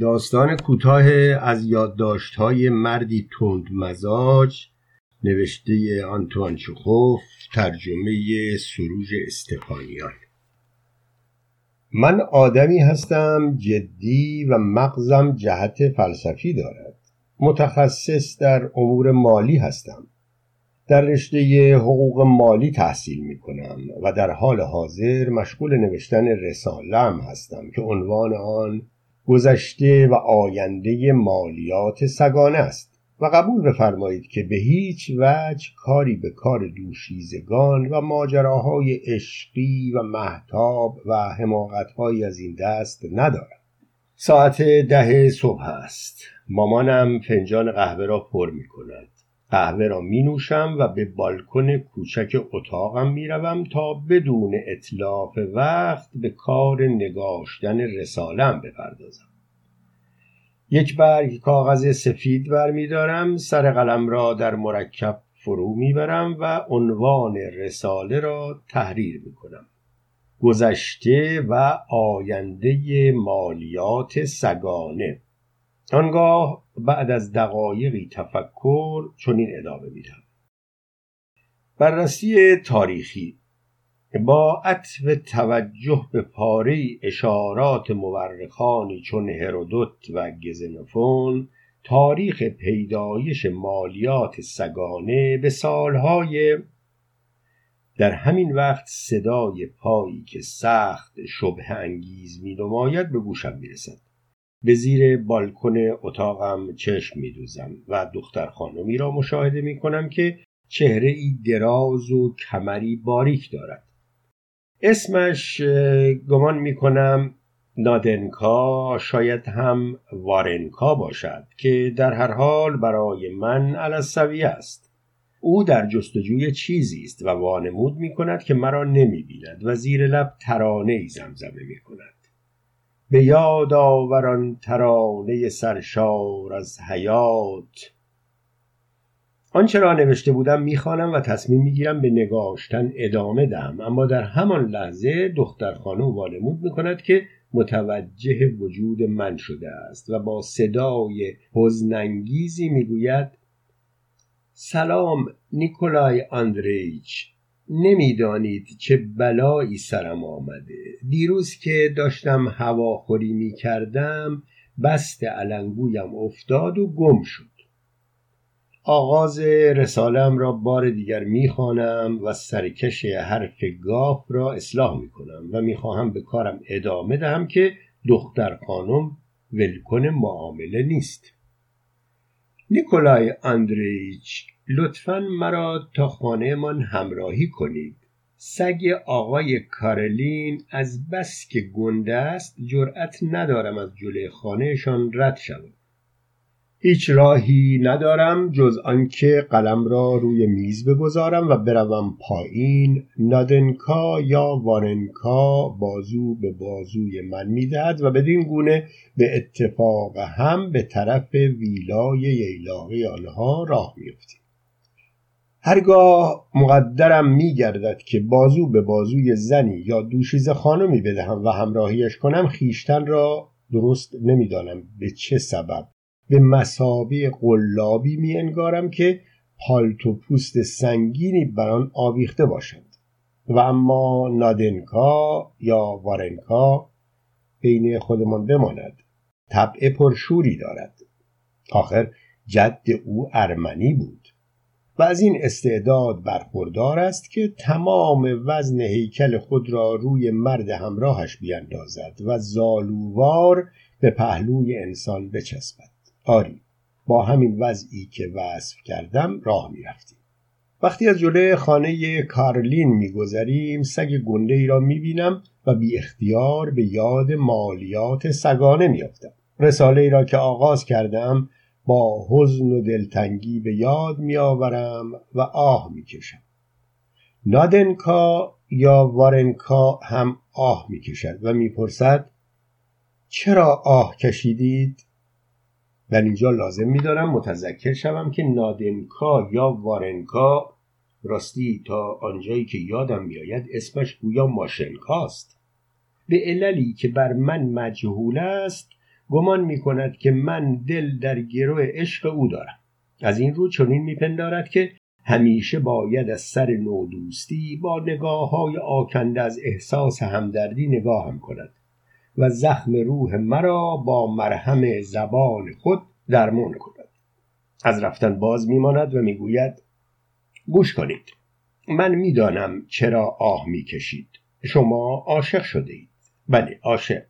داستان کوتاه از یادداشت‌های مردی تند مزاج نوشته آنتوان چخوف ترجمه سروژ استفانیان من آدمی هستم جدی و مغزم جهت فلسفی دارد. متخصص در امور مالی هستم. در رشته حقوق مالی تحصیل می کنم و در حال حاضر مشغول نوشتن رسالم هستم که عنوان آن گذشته و آینده مالیات سگانه است و قبول بفرمایید که به هیچ وجه کاری به کار دوشیزگان و ماجراهای عشقی و محتاب و حماقتهایی از این دست ندارم ساعت ده صبح است. مامانم فنجان قهوه را پر می کند قهوه را می نوشم و به بالکن کوچک اتاقم می روم تا بدون اطلاف وقت به کار نگاشتن رسالم بپردازم. یک برگ کاغذ سفید برمیدارم سر قلم را در مرکب فرو می‌برم و عنوان رساله را تحریر می کنم گذشته و آینده مالیات سگانه. آنگاه بعد از دقایقی تفکر چنین ادامه میدم بررسی تاریخی با عطف توجه به پاره اشارات مورخانی چون هرودوت و گزنفون تاریخ پیدایش مالیات سگانه به سالهای در همین وقت صدای پایی که سخت شبه انگیز می نماید به گوشم می رسد. به زیر بالکن اتاقم چشم می دوزم و دختر خانمی را مشاهده می کنم که چهره ای دراز و کمری باریک دارد. اسمش گمان می کنم نادنکا شاید هم وارنکا باشد که در هر حال برای من علصوی است او در جستجوی چیزی است و وانمود می کند که مرا نمی بیند و زیر لب ترانه ای زمزمه می کند به یاد آوران ترانه سرشار از حیات. آنچه را نوشته بودم می‌خوانم و تصمیم می‌گیرم به نگاشتن ادامه دهم. اما در همان لحظه دختر خانم وانمود می‌کند که متوجه وجود من شده است و با صدای حزنانگیزی می‌گوید سلام نیکولای آندریچ نمی‌دانید چه بلایی سرم آمده. دیروز که داشتم هواخوری می کردم بست علنگویم افتاد و گم شد. آغاز رسالم را بار دیگر می‌خوانم و سرکش حرف گاف را اصلاح می‌کنم و می‌خواهم به کارم ادامه دهم که دختر خانم ولکن معامله نیست. نیکولای اندریچ لطفا مرا تا خانهمان همراهی کنید. سگ آقای کارلین از بس که گنده است جرأت ندارم از جلوی خانهشان رد شوم هیچ راهی ندارم جز آنکه قلم را روی میز بگذارم و بروم پایین. نادنکا یا وارنکا بازو به بازوی من می‌دهد و بدین گونه به اتفاق هم به طرف ویلای ییلاقی آنها راه میافتیم. هرگاه مقدرم میگردد که بازو به بازوی زنی یا دوشیز خانمی بدهم و همراهیش کنم خیشتن را درست نمی‌دانم به چه سبب. به مسابه قلابی می انگارم که پالتو پوست سنگینی بر آن آویخته باشد و اما نادنکا یا وارنکا بین خودمان بماند. طبع پرشوری دارد. آخر جد او ارمنی بود. و از این استعداد برخوردار است که تمام وزن هیکل خود را روی مرد همراهش بیاندازد و زالووار به پهلوی انسان بچسبد. آری با همین وضعی که وصف کردم راه می‌رفتیم. وقتی از جلوی خانه کارلین میگذریم سگ گنده ای را می‌بینم و بی اختیار به یاد مالیات سگانه میافتم. رساله ای را که آغاز کردم با حزن و دلتنگی به یاد میآورم و آه می‌کشم. نادنکا یا وارنکا هم آه می‌کشد و می‌پرسد چرا آه کشیدید؟ در اینجا لازم میدارم متذکر شوم که نادنکا یا وارنکا راستی تا آنجایی که یادم میآید اسمش گویا ماشنکاست. به عللی که بر من مجهول است گمان می کند که من دل در گروه عشق او دارم. از این رو چنین میپندارد که همیشه باید از سر نودوستی با نگاه های آکنده از احساس همدردی نگاه هم کند و زخم روح مرا با مرهم زبان خود درمان کند. از رفتن باز میماند و می‌گوید گوش کنید من می‌دانم چرا آه می‌کشید. شما عاشق شده اید. بله عاشق.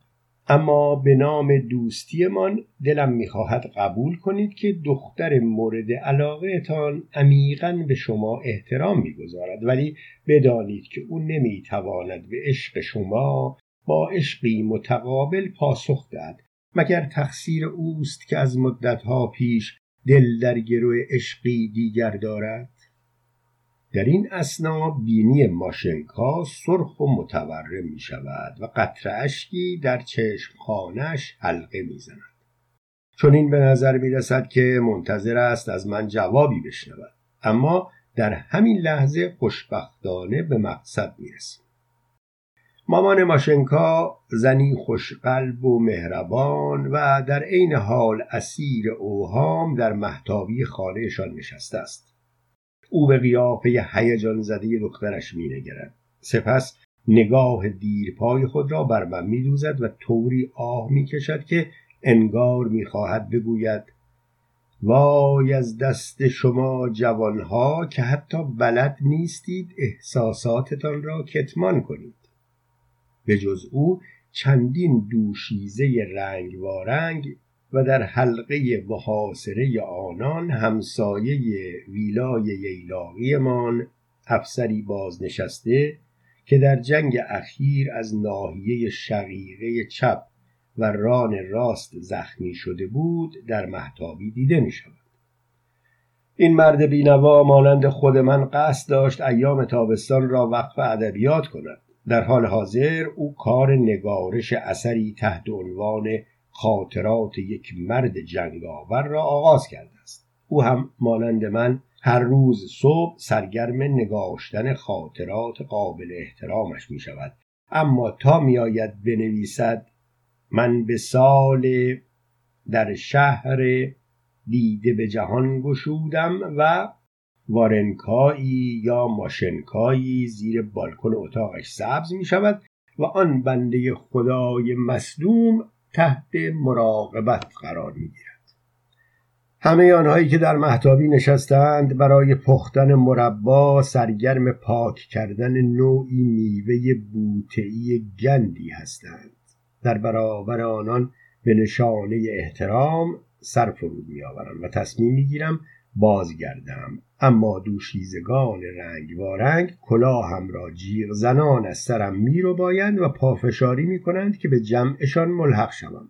اما به نام دوستیمان دلم می‌خواهد قبول کنید که دختر مورد علاقه تان عمیقا به شما احترام می‌گذارد. ولی بدانید که او نمی‌تواند به عشق شما با عشقی متقابل پاسخ دهد. مگر تقصیر اوست که از مدتها پیش دل در گروه عشقی دیگر دارد؟ در این اسنا بینی ماشنکا سرخ و متورم می شود و قطر اشکی در چشم خانش حلقه می زند. چون این به نظر می رسد که منتظر است از من جوابی بشنود اما در همین لحظه خوشبختانه به مقصد می رسیم. مامان ماشنکا زنی خوشقلب و مهربان و در عین حال اسیر اوهام در محتابی خانهشان نشسته است او به قیافه هیجان زده دخترش مینگرد. سپس نگاه دیرپای خود را بر من میدوزد و طوری آه می‌کشد که انگار می‌خواهد بگوید وای از دست شما جوانها که حتی بلد نیستید احساساتتان را کتمان کنید. به جز او چندین دوشیزه رنگ وارنگ و در حلقه محاصره آنان همسایه ویلای ییلاقیمان افسری بازنشسته که در جنگ اخیر از ناحیه شقیقه چپ و ران راست زخمی شده بود در محتابی دیده می شود. این مرد بینوا مانند خود من قصد داشت ایام تابستان را وقف ادبیات کند در حال حاضر او کار نگارش اثری تحت عنوان خاطرات یک مرد جنگاور را آغاز کرده است. او هم مانند من هر روز صبح سرگرم نگاشتن خاطرات قابل احترامش می شود. اما تا می آید بنویسد من به سال در شهر دیده به جهان گشودم و وارنکایی یا ماشنکایی زیر بالکن اتاقش سبز می شود و آن بنده خدای مصدوم تحت مراقبت قرار می گیرد. همه آنهایی که در محتابی نشستند برای پختن مربا سرگرم پاک کردن نوعی میوه بوتعی گندی هستند در برابر آنان به نشانه احترام سر فرود میآورم و تصمیم می‌گیرم بازگردم. اما دوشیزگان رنگ وارنگ کلاهم را جیغ زنان از سرم می رو بایند و پافشاری می کنند که به جمعشان ملحق شوم.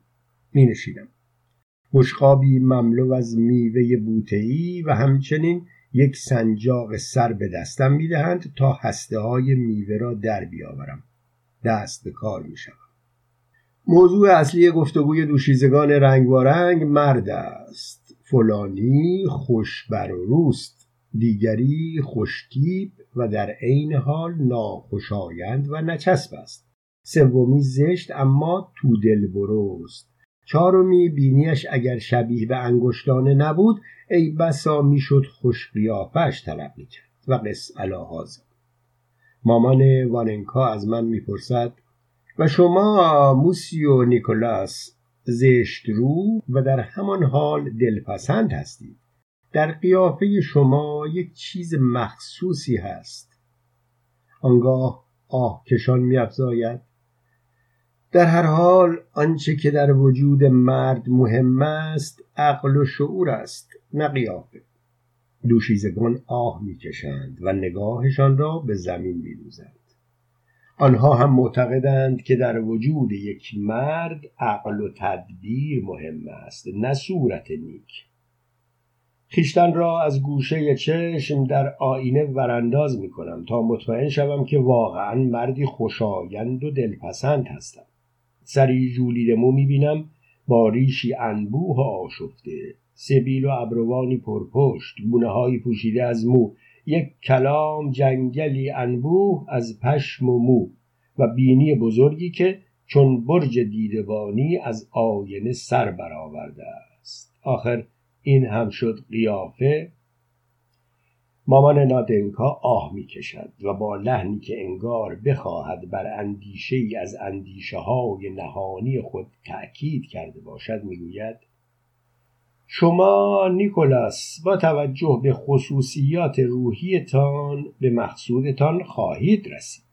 می نشیدم بشقابی مملو از میوه بوتهی و همچنین یک سنجاق سر به دستم می دهند تا هسته های میوه را در بیاورم. دست به کار می شوم. موضوع اصلی گفتگوی دوشیزگان رنگ مرد است. فلانی خوشبر و روست دیگری خوشتیب و در عین حال ناخوشایند و نچسب است. سومی زشت اما تو دل بروست چهارمی بینیش اگر شبیه به انگشتانه نبود ای بسا می‌شد خوش قیافش طلب می‌کرد. و قص الهازم مامان واننکا از من می‌پرسد و شما موسیو نیکولاس زشت رو و در همان حال دلپسند هستید. در قیافه شما یک چیز مخصوصی هست. آنگاه آه کشان میافزاید. در هر حال آنچه که در وجود مرد مهم است عقل و شعور است نه قیافه. دوشیزگان آه می‌کشند و نگاهشان را به زمین میدوزند. آنها هم معتقدند که در وجود یک مرد عقل و تدبیر مهم است نه صورت نیک. خیشتن را از گوشه چشم در آینه ورانداز می کنم تا مطمئن شوم که واقعا مردی خوشایند و دلپسند هستم. سری جولیده مو می بینم با ریشی انبوه آشفته سبیل و ابروانی پرپشت گونه پوشیده از مو یک کلام جنگلی انبوه از پشم و مو و بینی بزرگی که چون برج دیدبانی از آینه سر برآورده است. آخر این هم شد قیافه. مامان نادنکا آه می کشد و با لحنی که انگار بخواهد بر اندیشه ای از اندیشه های نهانی خود تأکید کرده باشد می‌گوید شما نیکولاس با توجه به خصوصیات روحیتان به مقصودتان خواهید رسید.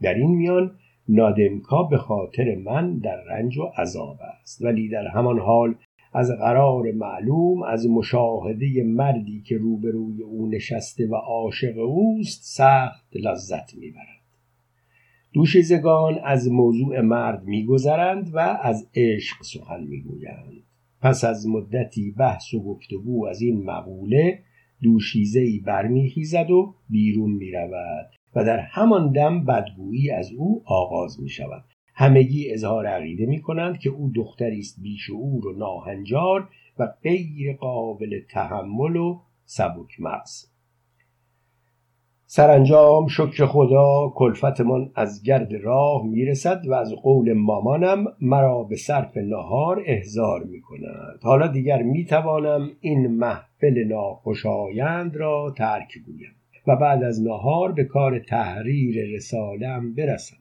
در این میان نادمکا به خاطر من در رنج و عذاب است ولی در همان حال از قرار معلوم از مشاهده مردی که روبروی او نشسته و عاشق اوست سخت لذت می‌برد. دوشیزگان از موضوع مرد میگذرند و از عشق سخن می‌گویند. پس از مدتی بحث و گفتگو از این مقوله دوشیزهای برمیخیزد و بیرون می‌رود و در همان دم بدگویی از او آغاز می شود همگی اظهار عقیده می کنند که او دختری است بیشعور و ناهنجار و غیر قابل تحمل و سبک مغز سرانجام شکر خدا کلفتمان از گرد راه می‌رسد و از قول مامانم مرا به صرف نهار احضار می کند حالا دیگر می توانم این محفل ناخوشایند را ترک گویم و بعد از نهار به کار تحریر رسالم برسم.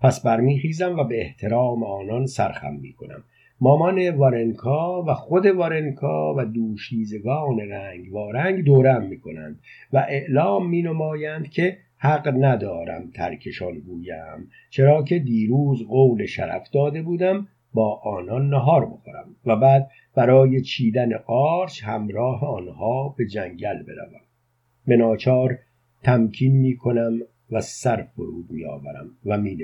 پس برمیخیزم و به احترام آنان سرخم می‌کنم. مامان وارنکا و خود وارنکا و دوشیزگان رنگ وارنگ دورم می‌کنند و اعلام مینمایند که حق ندارم ترکشان گویم چرا که دیروز قول شرف داده بودم با آنان نهار بخورم و بعد برای چیدن قارچ همراه آنها به جنگل بروم به ناچار تمکین می کنم و سر فرود می آورم و می.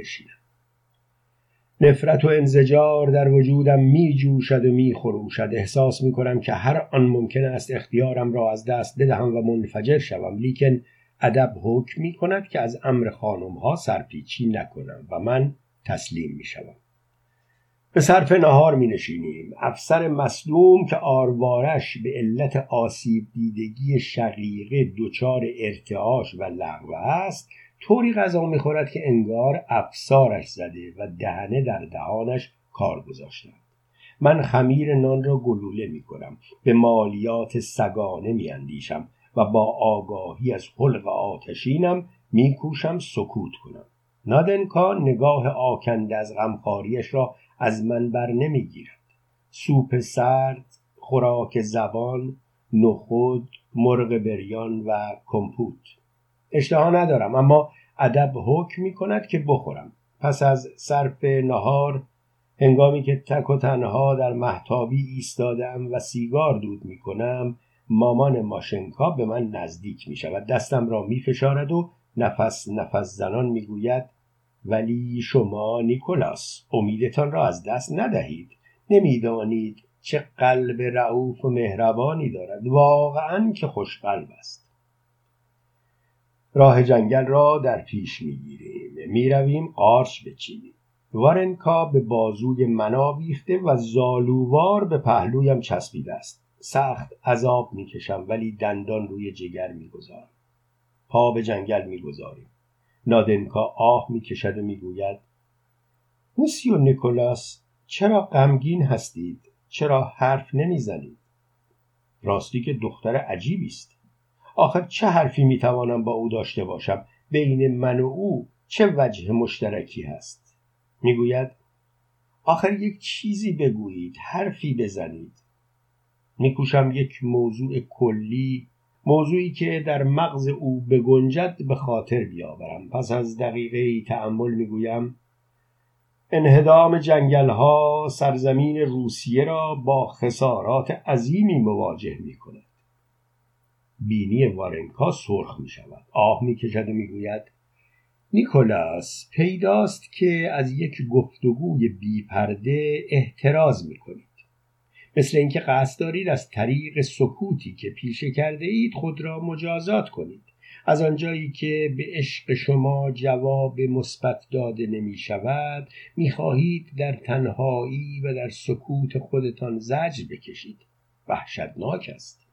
نفرت و انزجار در وجودم می جوشد و می خروشد احساس می کنم که هر آن ممکن است اختیارم را از دست بدهم و منفجر شوم. لیکن ادب حکم می کند که از امر خانم ها سرپیچی نکنم و من تسلیم می شوم. به صرف نهار می نشینیم افسر مصدوم که آروارش به علت آسیب دیدگی شقیقه دچار ارتعاش و لغوه است طوری غذا می‌خورد که انگار افسارش زده و دهنه در دهانش کار گذاشته من خمیر نان را گلوله می کنم به مالیات سگانه می اندیشم و با آگاهی از حلق آتشینم میکوشم سکوت کنم. نادنکا نگاه آکنده از غمخواریش را از من بر نمی‌گیرد. سوپ سرد خوراک زبان نخود مرغ بریان و کمپوت. اشتها ندارم اما ادب حکم می کند که بخورم. پس از صرف نهار هنگامی که تک و تنها در محتابی ایستادم و سیگار دود می کنم مامان ماشنکا به من نزدیک می شود دستم را می فشارد و نفس نفس زنان می گوید ولی شما نیکولاس امیدتان را از دست ندهید. نمی‌دانید چه قلب رعوف و مهربانی دارد. واقعا که خوشقلب است. راه جنگل را در پیش می‌گیریم. می‌رویم قارچ بچینیم وارنکا به بازوی من آویخته و زالووار به پهلویم چسبیده است. سخت عذاب می‌کشم ولی دندان روی جگر می‌گذارم. پا به جنگل می‌گذاریم. نادنکا آه می‌کشد و می‌گوید موسیو نیکولاس چرا غمگین هستید؟ چرا حرف نمی‌زنید؟ راستی که دختر عجیبی است. آخر چه حرفی می‌توانم با او داشته باشم؟ بین من و او چه وجه مشترکی هست؟ می‌گوید آخر یک چیزی بگویید حرفی بزنید. میکوشم یک موضوع کلی موضوعی که در مغز او بگنجد به خاطر بیاورم. پس از دقیقه تعمل می‌گویم انهدام جنگل ها سرزمین روسیه را با خسارات عظیمی مواجه می کند. بینی وارنکا سرخ می شود. آه می کشد و می گوید نیکولاس پیداست که از یک گفتگوی بیپرده احتراز می کنید. مثل اینکه قصد دارید از طریق سکوتی که پیشه کرده اید خود را مجازات کنید از آنجایی که به عشق شما جواب مثبت داده نمی شود می خواهید در تنهایی و در سکوت خودتان زجر بکشید وحشتناک است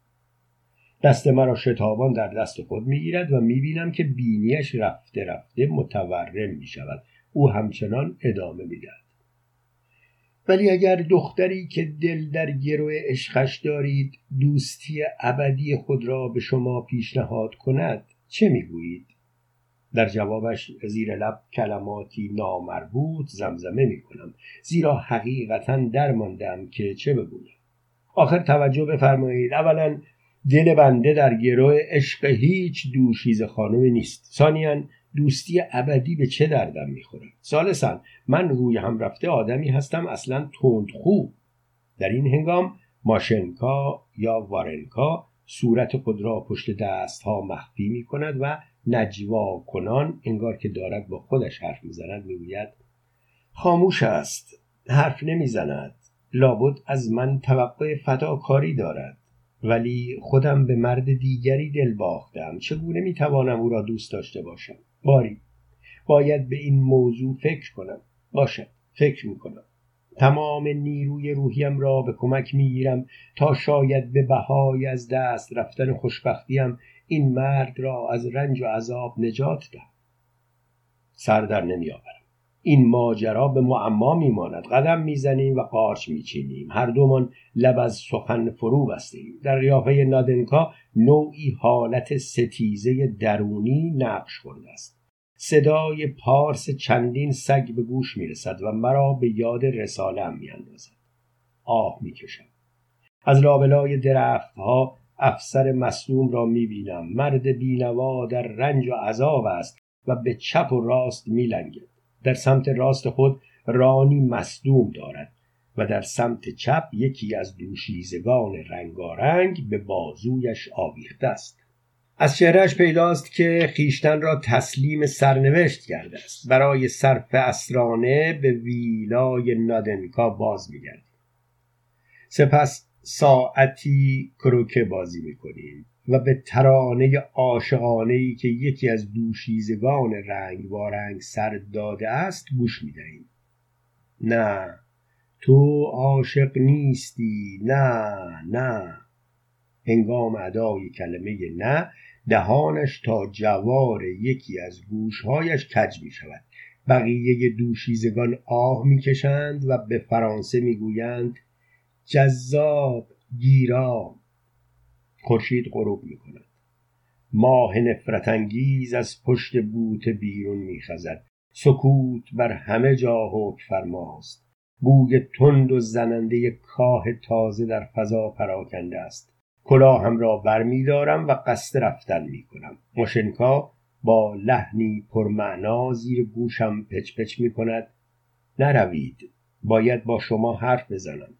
دست مرا شتابان در دست خود می گیرد و می بینم که بینیش رفته رفته متورم می شود او همچنان ادامه می‌دهد. ولی اگر دختری که دل در گرو عشقش دارید دوستی ابدی خود را به شما پیشنهاد کند چه می‌گویید؟ در جوابش زیر لب کلماتی نامربوط زمزمه می کنم زیرا حقیقتا درماندم که چه بگویم. آخر توجه بفرمایید. اولا دل بنده در گروه عشق هیچ دوشیز خانمی نیست. ثانیا دوستی ابدی به چه دردم می‌خورد ثالثا من روی هم رفته آدمی هستم اصلا تندخو. در این هنگام ماشنکا یا وارنکا صورت خود را پشت دست ها مخفی می کند و نجوا کنان انگار که دارد با خودش حرف می‌زند می‌گوید خاموش است حرف نمی‌زند لابد از من توقع فداکاری دارد. ولی خودم به مرد دیگری دل باختم. چگونه می‌توانم او را دوست داشته باشم؟ باری باید به این موضوع فکر کنم. باشد فکر می‌کنم. تمام نیروی روحیم را به کمک می‌گیرم تا شاید به بهای از دست رفتن خوشبختیم این مرد را از رنج و عذاب نجات دهم. سر در نمیآورم. این ماجرا به معما میماند. قدم می‌زنیم و قارچ میچینیم. هر دومان لب از سخن فرو بستیم. در ریافه نادنکا نوعی حالت ستیزه درونی نقش خورده است. صدای پارس چندین سگ به گوش می‌رسد و مرا به یاد رسالم میاندازد. آه می‌کشم. از لابلای درختها افسر مصدوم را می‌بینم. مرد بینوا در رنج و عذاب است و به چپ و راست میلنگد. در سمت راست خود رانی مصدوم دارد و در سمت چپ یکی از دوشیزگان رنگارنگ به بازویش آویخته است. از چهرهش پیداست که خیشتن را تسلیم سرنوشت کرده است. برای صرف اسرانه به ویلای نادنکا باز میگردیم. سپس ساعتی کروکه بازی می‌کنیم. و به ترانه عاشقانه ای که یکی از دوشیزگان رنگ رنگ سر داده است گوش می‌دهیم. نه تو عاشق نیستی. نه نه. هنگام ادای کلمه نه دهانش تا جوار یکی از گوشهایش کج می شود بقیه دوشیزگان آه می‌کشند و به فرانسه می‌گویند جذاب گیرا خورشید غروب می کند ماه نفرت انگیز از پشت بوت بیرون میخزد. سکوت بر همه جا حکم فرماست. بوی تند و زننده کاه تازه در فضا پراکنده است. کلاهم را برمیدارم و قصد رفتن می‌کنم. مشنکا با لحنی پرمعنا زیر گوشم پچ پچ می نروید. باید با شما حرف بزنم.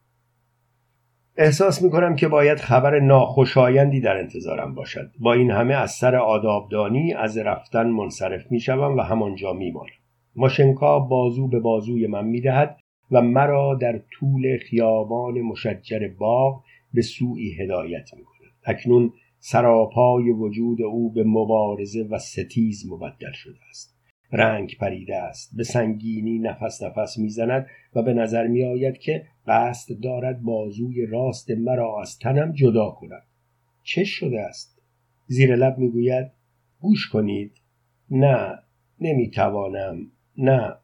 احساس می کنم که باید خبر ناخوشایندی در انتظارم باشد. با این همه از سر آدابدانی از رفتن منصرف می شوم و همانجا می مانم ماشنکا بازو به بازوی من می دهد و مرا در طول خیابان مشجر باغ به سوی هدایت می کند اکنون سراپای وجود او به مبارزه و ستیز مبدل شده است. رنگ پریده است. به سنگینی نفس نفس می‌زند و به نظر می آید که قصد دارد بازوی راست مرا از تنم جدا کند. چه شده است؟ زیر لب می‌گوید گوش کنید. نه نمی‌توانم. نه.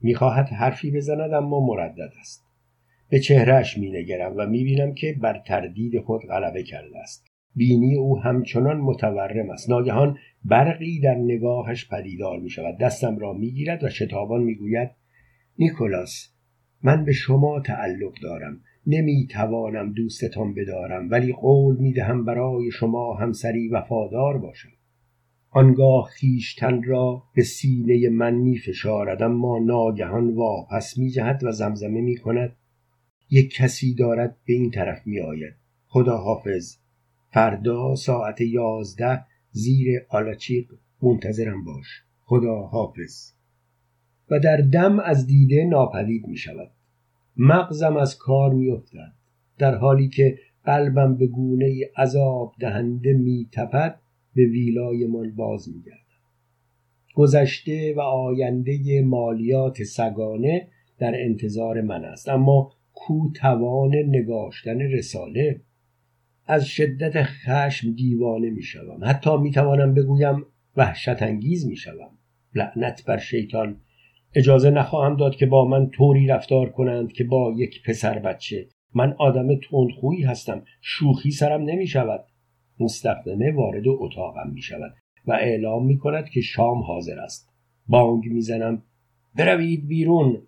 می‌خواهد حرفی بزند اما مردد است. به چهرهش مینگرم و می‌بینم که بر تردید خود غلبه کرده است. بینی او همچنان متورم است. ناگهان برقی در نگاهش پدیدار می شود دستم را می گیرد و شتابان می گوید نیکولاس من به شما تعلق دارم. نمی توانم دوستتان بدارم ولی قول می دهم برای شما همسری وفادار باشم. آنگاه خیشتن را به سینه من می فشارد اما ناگهان واپس می جهد و زمزمه می کند یک کسی دارد به این طرف می آید خدا حافظ فردا ساعت یازده زیر آلاچیق منتظرم باش خدا حافظ و در دم از دیده ناپدید می شود مغزم از کار می افتد. در حالی که قلبم به گونه عذاب دهنده می تپد به ویلایمان باز می گردم. گذشته و آینده مالیات سگانه در انتظار من است اما کو توان نگاشتن رساله از شدت خشم دیوانه می شوم حتی می توانم بگویم وحشت انگیز می شوم لعنت بر شیطان. اجازه نخواهم داد که با من طوری رفتار کنند که با یک پسر بچه. من آدم تندخویی هستم. شوخی سرم نمی شود مستخدمه وارد اتاقم می شود و اعلام می کند که شام حاضر است. بانگ می‌زنم. بروید بیرون.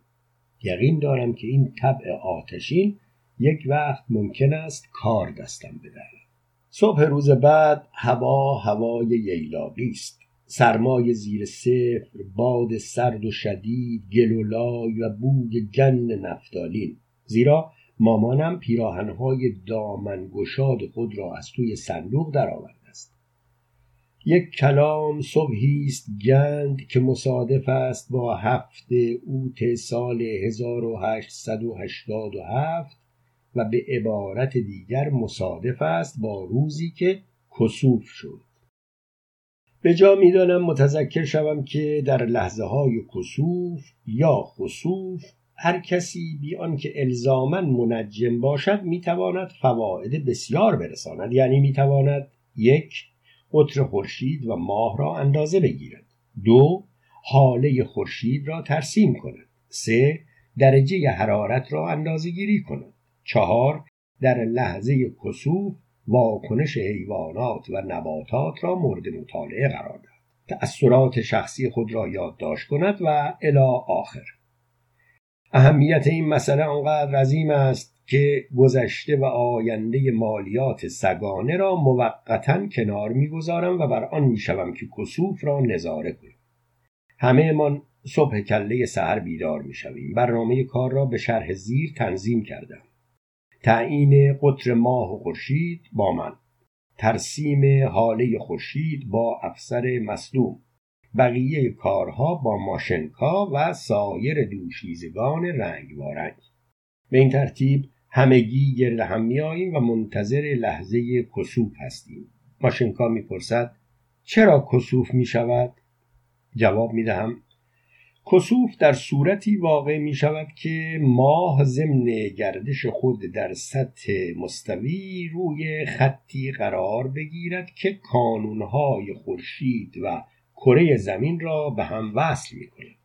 یقین دارم که این طبع آتشین یک وقت ممکن است کار دستم بدهد. صبح روز بعد هوا هوای ییلاقی است. سرمای زیر صفر باد سرد و شدید گلولای و بوی گن نفتالین. زیرا مامانم پیراهنهای دامن گشاد خود را از توی صندوق درآورده است. یک کلام صبحی است گند که مصادف است با هفته اوت سال 1887 و به عبارت دیگر مصادف است با روزی که کسوف شد. به جا می‌دانم متذکر شوم که در لحظه های کسوف یا خسوف هر کسی بی آنکه الزاما منجم باشد می‌تواند فواید بسیار برساند. یعنی می‌تواند یک قطر خورشید و ماه را اندازه بگیرد. دو حاله خورشید را ترسیم کند. سه درجه حرارت را اندازه گیری کند. چهار در لحظه کسوف واکنش حیوانات و نباتات را مورد مطالعه قرار دهد تأثیرات شخصی خود را یادداشت کند و الی آخر. اهمیت این مسئله آنقدر عظیم است که گذشته و آینده مالیات سگانه را موقتا کنار می‌گذارم و بر آن می‌شوم که کسوف را نظاره کنم. همه من صبح کله سحر بیدار می‌شویم. برنامه کار را به شرح زیر تنظیم کردم. تعیین قطر ماه و خورشید با من. ترسیم حاله خورشید با افسر مصدوم. بقیه کارها با ماشنکا و سایر دوشیزگان رنگ رنگ به این ترتیب همگی گرد هم میاییم و منتظر لحظه کسوف هستیم. ماشنکا می‌پرسد چرا کسوف می شود؟ جواب می دهم کسوف در صورتی واقع می شود که ماه ضمن گردش خود در سطح مستوی روی خطی قرار بگیرد که کانونهای خورشید و کره زمین را به هم وصل می کند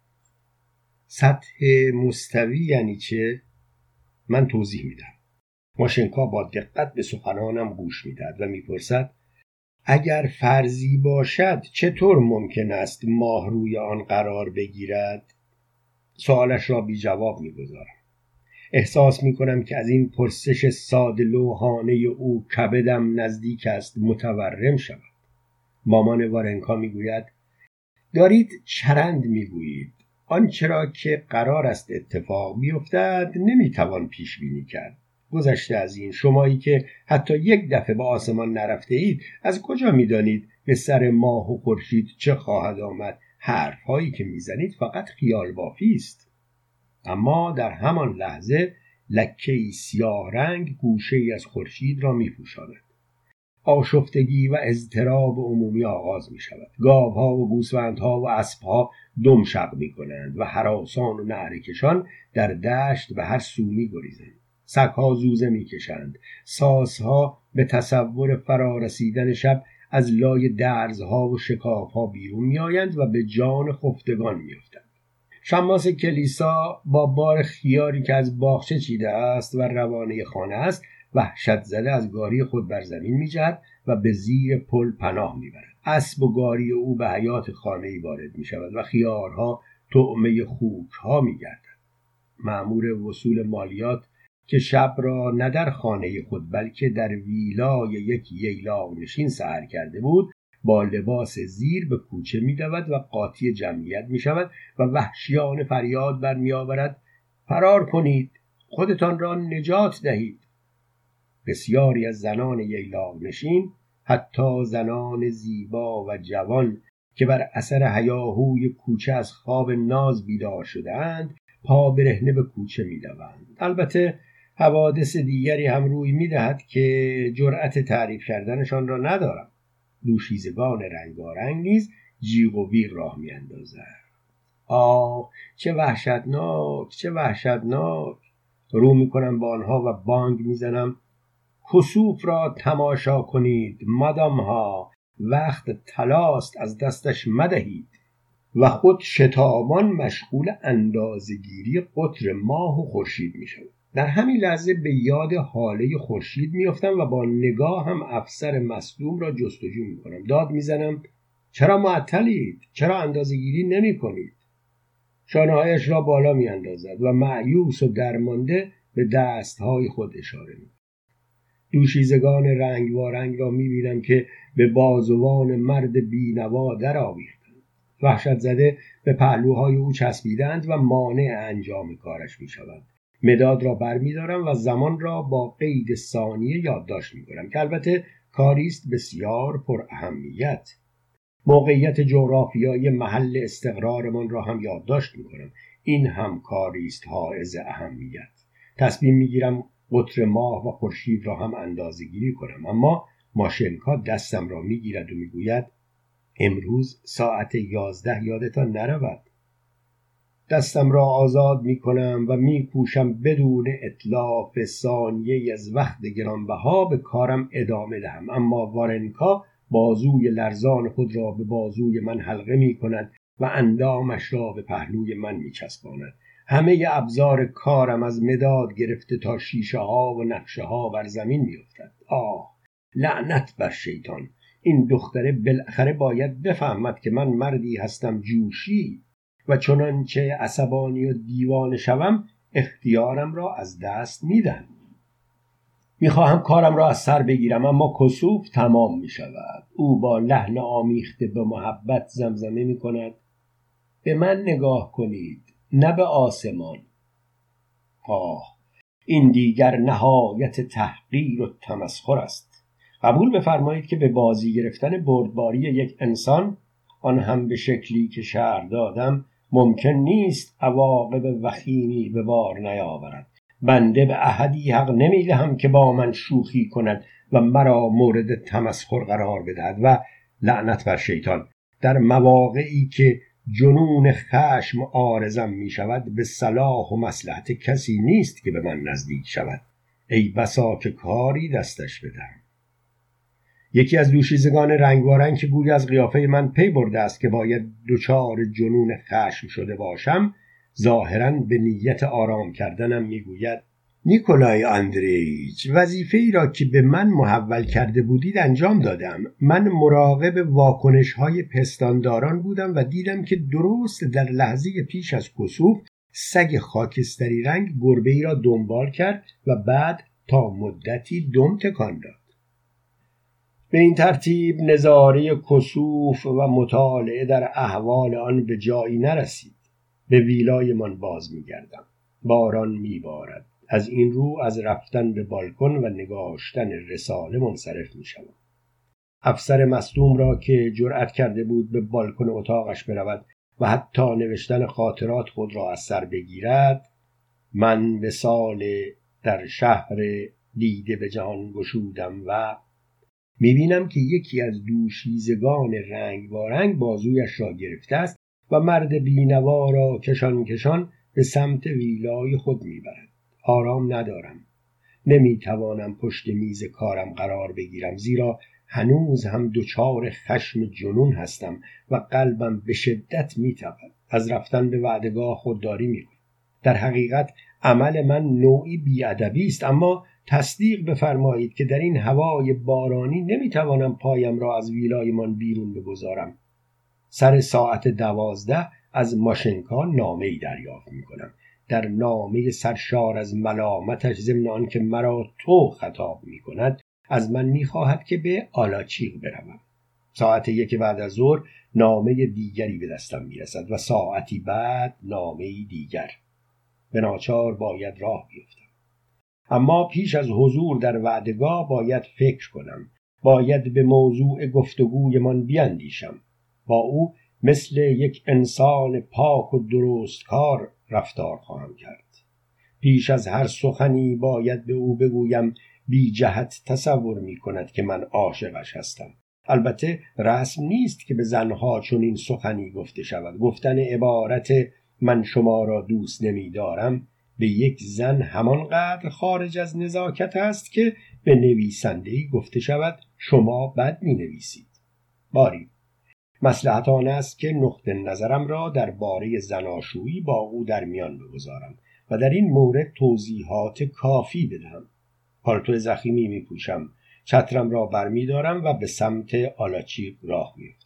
سطح مستوی یعنی چه؟ من توضیح میدم ماشنکا با دقت به سخنانم گوش می‌دهد و می‌پرسد اگر فرضی باشد چطور ممکن است ماه روی آن قرار بگیرد؟ سوالش را بی جواب می‌گذارم. احساس می کنم که از این پرسش ساده لوحانه او کبدم نزدیک است متورم شود. مامان وارنکا می‌گوید دارید چرند می‌گویید. آنچه را که قرار است اتفاق بیفتد نمی‌توان پیش بینی کرد. گذشته از این. شمایی که حتی یک دفعه به آسمان نرفته اید از کجا می‌دانید به سر ماه و خورشید چه خواهد آمد؟ حرف هایی که می‌زنید فقط خیال بافی است. اما در همان لحظه لکه سیاه رنگ گوشه ای از خورشید را میپوشاند. آشفتگی و اضطراب عمومی آغاز می شود گاوها و گوسفندها و اسبها دم شق می کنند و حراسان و نعرکشان در دشت به هر سو می گریزند سگها زوزه می‌کشند. ساسها به تصور فرارسیدن شب از لای درزها و شکافها بیرون میآیند و به جان خفتگان میافتند. شماس کلیسا با بار خیاری که از باغچه چیده است و روانه خانه است وحشت زده از گاری خود بر زمین میجهد و به زیر پل پناه می‌برد. اسب و گاری او به حیات خانه وارد می شود و خیارها طعمه خوکها می گردد. معمور وصول مالیات که شب را نه در خانه خود بلکه در ویلای یک ییلاق نشین سهر کرده بود با لباس زیر به کوچه می و قاطی جمعیت می شود و وحشیان فریاد بر می آورد فرار کنید خودتان را نجات دهید. بسیاری از زنان ییلاق نشین حتی زنان زیبا و جوان که بر اثر هیاهوی کوچه از خواب ناز بیدار شدهاند پا برهنه به کوچه می‌دوند. البته حوادث دیگری هم روی می‌دهد که جرأت تعریف کردنشان را ندارم. دوشیزگان رنگارنگ نیز جیغ و ویر راه میاندازد آه چه وحشتناک چه وحشتناک. رو می‌کنم با آنها و بانگ می‌زنم. کسوف را تماشا کنید مادام ها وقت تلاست از دستش مدهید. و خود شتابان مشغول اندازگیری قطر ماه و خورشید می شود در همین لحظه به یاد حاله خورشید میافتم و با نگاه هم افسر مصدوم را جستجو می کنم داد می‌زنم چرا معطلید؟ چرا اندازگیری نمی کنید شانههایش را بالا می اندازد و معیوس و درمانده به دستهای خود اشاره می دوشیزگان رنگ رنگ را می بینم که به بازوان مرد بینوا در آویختند وحشت زده به پهلوهای او چسبیدند و مانع انجام کارش می شوند مداد را برمیدارم و زمان را با قید ثانیه یادداشت می کنم که البته کاری است بسیار پر اهمیت. موقعیت جغرافیایی محل استقرارمان را هم یادداشت می کنم این هم کاری است حائز اهمیت. تصمیم می‌گیرم قطر ماه و خورشید را هم اندازه گیری کنم. اما ماشنکا دستم را می‌گیرد و می‌گوید امروز ساعت یازده یادتان نرود. دستم را آزاد می کنم و می کوشم بدون اطلاف ثانیه از وقت گرانبها به کارم ادامه دهم. اما وارنکا بازوی لرزان خود را به بازوی من حلقه می کند و اندامش را به پهلوی من می چسباند همه ابزار کارم از مداد گرفته تا شیشه ها و نقشه ها بر زمین میافتد. آه لعنت بر شیطان! این دختره بالاخره باید بفهمد که من مردی هستم جوشی. و چنانچه عصبانی و دیوانه شوم اختیارم را از دست میدن. می‌خواهم کارم را از سر بگیرم اما کسوف تمام می شود او با لحن آمیخته به محبت زمزمه می کند به من نگاه کنید نه به آسمان. آه این دیگر نهایت تحقیر و تمسخر است. قبول بفرمایید که به بازی گرفتن بردباری یک انسان آن هم به شکلی که شهر دادم ممکن نیست عواقب وخیمی به بار نیاورد. بنده به احدی حق نمی‌دهم که با من شوخی کند و مرا مورد تمسخر قرار بدهد و لعنت بر شیطان. در مواقعی که جنون خشم آرزم می شود به صلاح و مسلحت کسی نیست که به من نزدیک شود. ای بسا که کاری دستش بدم یکی از دوشیزگان رنگوارنگ که گوی از قیافه من پی برده است که باید دچار جنون خشم شده باشم ظاهرا به نیت آرام کردنم می‌گوید نیکولای اندریچ وظیفه ای را که به من محول کرده بودید انجام دادم. من مراقب واکنش های پستانداران بودم و دیدم که درست در لحظه پیش از کسوف سگ خاکستری رنگ گربه ای را دنبال کرد و بعد تا مدتی دم تکان داد. به این ترتیب نظاره کسوف و مطالعه در احوال آن به جایی نرسید. به ویلایمان باز میگردم. باران میبارد. از این رو از رفتن به بالکن و نگاشتن رساله منصرف می‌شوم. افسر مصدوم را که جرأت کرده بود به بالکن اتاقش برود و حتی نوشتن خاطرات خود را از سر بگیرد من به سال در شهر دیده به جهان گشودم و می‌بینم که یکی از دوشیزگان رنگ رنگ بازویش را گرفته است و مرد بینوا را کشان کشان به سمت ویلای خود می‌برد. آرام ندارم. نمی‌توانم پشت میز کارم قرار بگیرم زیرا هنوز هم دچار خشم جنون هستم و قلبم به شدت میتپد. از رفتن به وعدگاه خودداری می‌کنم. در حقیقت عمل من نوعی بیادبی است اما تصدیق بفرمایید که در این هوای بارانی نمی‌توانم پایم را از ویلایمان بیرون بگذارم. سر ساعت دوازده از ماشنکا نامه ای دریافت می کنم در نامه سرشار از ملامتش ضمن که مرا تو خطاب می کند از من می خواهد که به آلاچیق بروم. ساعت یک بعد از ظهر نامه دیگری به دستم می رسد و ساعتی بعد نامه دیگر. به ناچار باید راه بیفتم. اما پیش از حضور در وعدگاه باید فکر کنم. باید به موضوع گفتگویمان بیاندیشم با او مثل یک انسان پاک و درست کار رفتار خواهم کرد. پیش از هر سخنی باید به او بگویم بی جهت تصور می کند که من عاشقش هستم. البته رسم نیست که به زنها چنین سخنی گفته شود. گفتن عبارت من شما را دوست نمی دارم به یک زن همانقدر خارج از نزاکت است که به نویسنده گفته شود شما بد می نویسید باری. مسلحت آن است که نقطه نظرم را در باره زناشویی با او در میان بگذارم و در این مورد توضیحات کافی بدهم. پالتو زخیمی می پوشم چترم را برمیدارم و به سمت آلاچیق راه میافتم.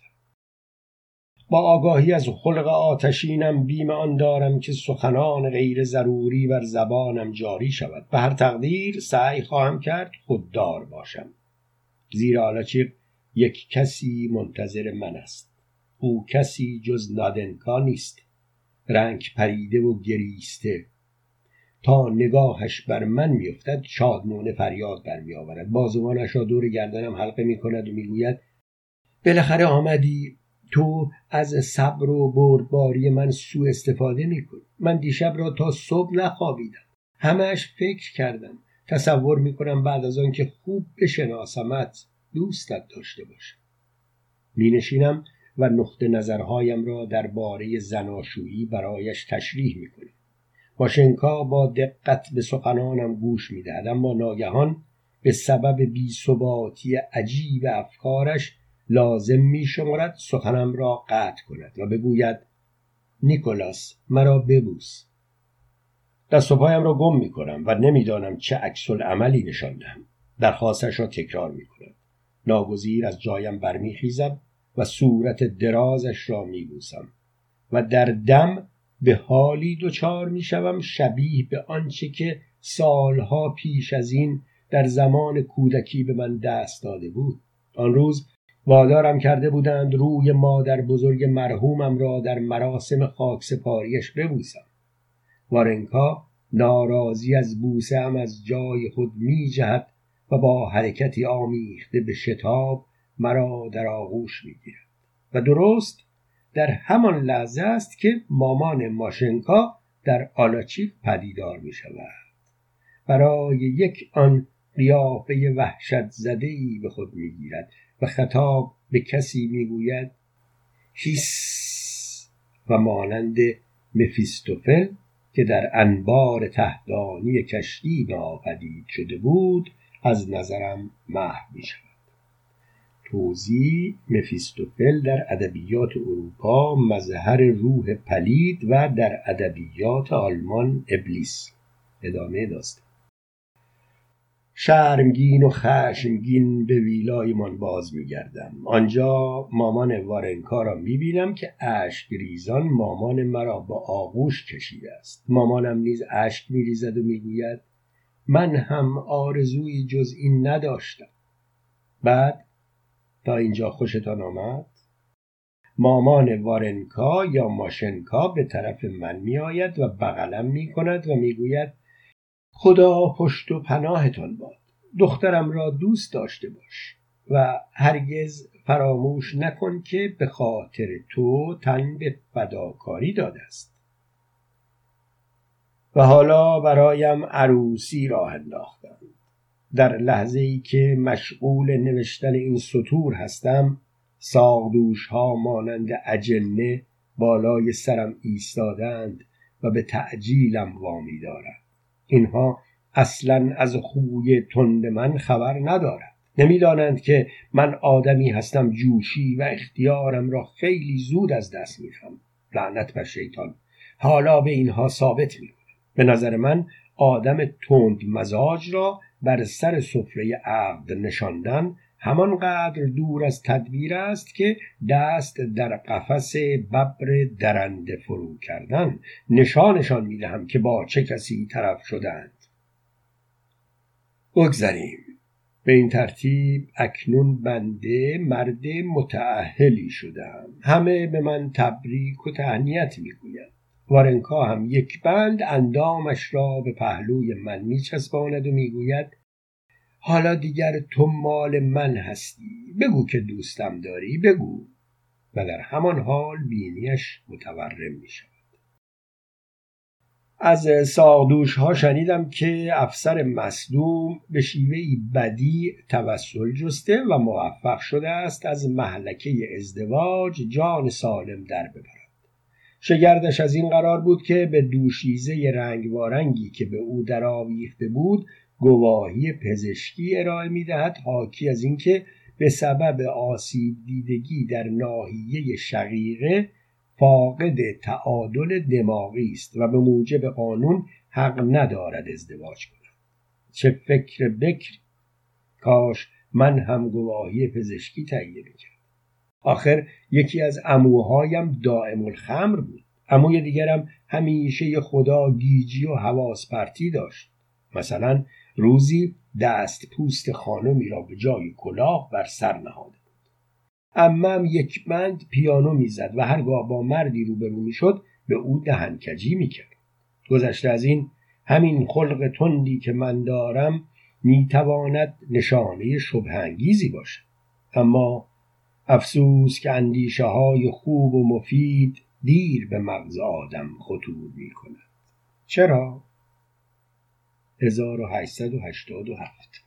با آگاهی از خلق آتشینم بیم آن دارم که سخنان غیر ضروری بر زبانم جاری شود. به هر تقدیر سعی خواهم کرد خوددار باشم. زیرا آلاچیق یک کسی منتظر من است. او کسی جز نادنکا نیست. رنگ پریده و گریسته. تا نگاهش بر من میافتد شادمانه فریاد برمیآورد. بازوانش را دور گردنم حلقه می کند و می‌گوید بالاخره آمدی. تو از صبر و بردباری من سوء استفاده می‌کنی. من دیشب را تا صبح نخوابیدم. همش فکر کردم. تصور می‌کنم بعد از آن که خوب بشناسمت دوستت داشته باشم. مینشینم و نقطه نظرهایم را درباره زناشویی برایش تشریح می‌کنم. ماشنکا با دقت به سخنانم گوش می‌دهد اما ناگهان به سبب بیثباتی عجیب افکارش لازم می شمارد سخنم را قطع کند و بگوید نیکولاس مرا ببوس. دست و پایم را گم می کنم و نمی‌دانم چه عکس عملی نشان دهم. درخواستش را تکرار می کند ناگزیر از جایم برمیخیزم و صورت درازش را میبوسم و در دم به حالی دچار می‌شوم شبیه به آنچه که سالها پیش از این در زمان کودکی به من دست داده بود. آن روز وادارم کرده بودند روی مادر بزرگ مرحومم را در مراسم خاک سپاریش ببوسم. وارنکا ناراضی از بوسه هم از جای خود می جهد و با حرکتی آمیخته به شتاب مرا در آغوش می گیرد و درست در همان لحظه است که مامان ماشنکا در آلاچیق پدیدار می شود برای یک آن قیافه وحشت زده ای به خود می گیرد و خطاب به کسی می‌گوید هیس و مانند مفیستوفل که در انبار تهدانی کشتی ناپدید شده بود از نظرم محو می شود توضیح مفیستوفل در ادبیات اروپا مظهر روح پلید و در ادبیات آلمان ابلیس. ادامه داستان. شرمگین و خشمگین به ویلایمان باز میگردم. آنجا مامان وارنکا را می‌بینم که اشک ریزان مامان مرا با آغوش کشیده است. مامانم نیز اشک میریزد و می‌گوید من هم آرزویی جز این نداشتم. بعد تا اینجا خوشتان آمد؟ مامان وارنکا یا ماشنکا به طرف من میآید و بغلم می‌کند و می‌گوید خدا پشت و پناهتان باد. دخترم را دوست داشته باش و هرگز فراموش نکن که به خاطر تو تن به فداکاری داده است. و حالا برایم عروسی راه انداختند در لحظه ای که مشغول نوشتن این سطور هستم ساقدوش ها مانند اجنه بالای سرم ایستادند و به تعجیلم وامی دارند اینها اصلا از خوی تند من خبر ندارند. نمی‌دانند که من آدمی هستم جوشی و اختیارم را خیلی زود از دست می‌دهم لعنت بر شیطان. حالا به اینها ثابت می‌کنم. به نظر من آدم تند مزاج را بر سر سفره عقد نشاندن همانقدر دور از تدبیر است که دست در قفس ببر درنده فرو کردن نشانشان می‌دهم که با چه کسی طرف شدند بگذریم. به این ترتیب اکنون بنده مرد متعهلی شدم همه به من تبریک و تهنیت می‌گویند. وارنکا هم یک بند اندامش را به پهلوی من میچسباند و می‌گوید حالا دیگر تو مال من هستی. بگو که دوستم داری بگو. و در همان حال بینیش متورم می شود از ساقدوش ها شنیدم که افسر مصدوم به شیوه بدی توسل جسته و موفق شده است از محلکه ازدواج جان سالم در ببرد. شگردش از این قرار بود که به دوشیزه رنگ وارنگی که به او در آویخته بود گواهی پزشکی ارائه می دهد حاکی از اینکه به سبب آسیب دیدگی در ناحیه شقیقه فاقد تعادل دماغی است و به موجب قانون حق ندارد ازدواج کند. چه فکر بکر! کاش من هم گواهی پزشکی تهیه می‌کرد آخر یکی از اموهایم دائم الخمر بود. اموی دیگرم همیشه خدا گیجی و حواس پرتی داشت. مثلا روزی دست پوست خانمی را به جای کلاه بر سر نهاده بود. امم یک بند پیانو می‌زد و هرگاه با مردی روبرو می‌شد به او دهنکجی می‌کرد. گذشته از این همین خلق تندی که من دارم می‌تواند نشانه شبهانگیزی باشد. اما افسوس که اندیشه های خوب و مفید دیر به مغز آدم خطور می کند چرا؟ 1887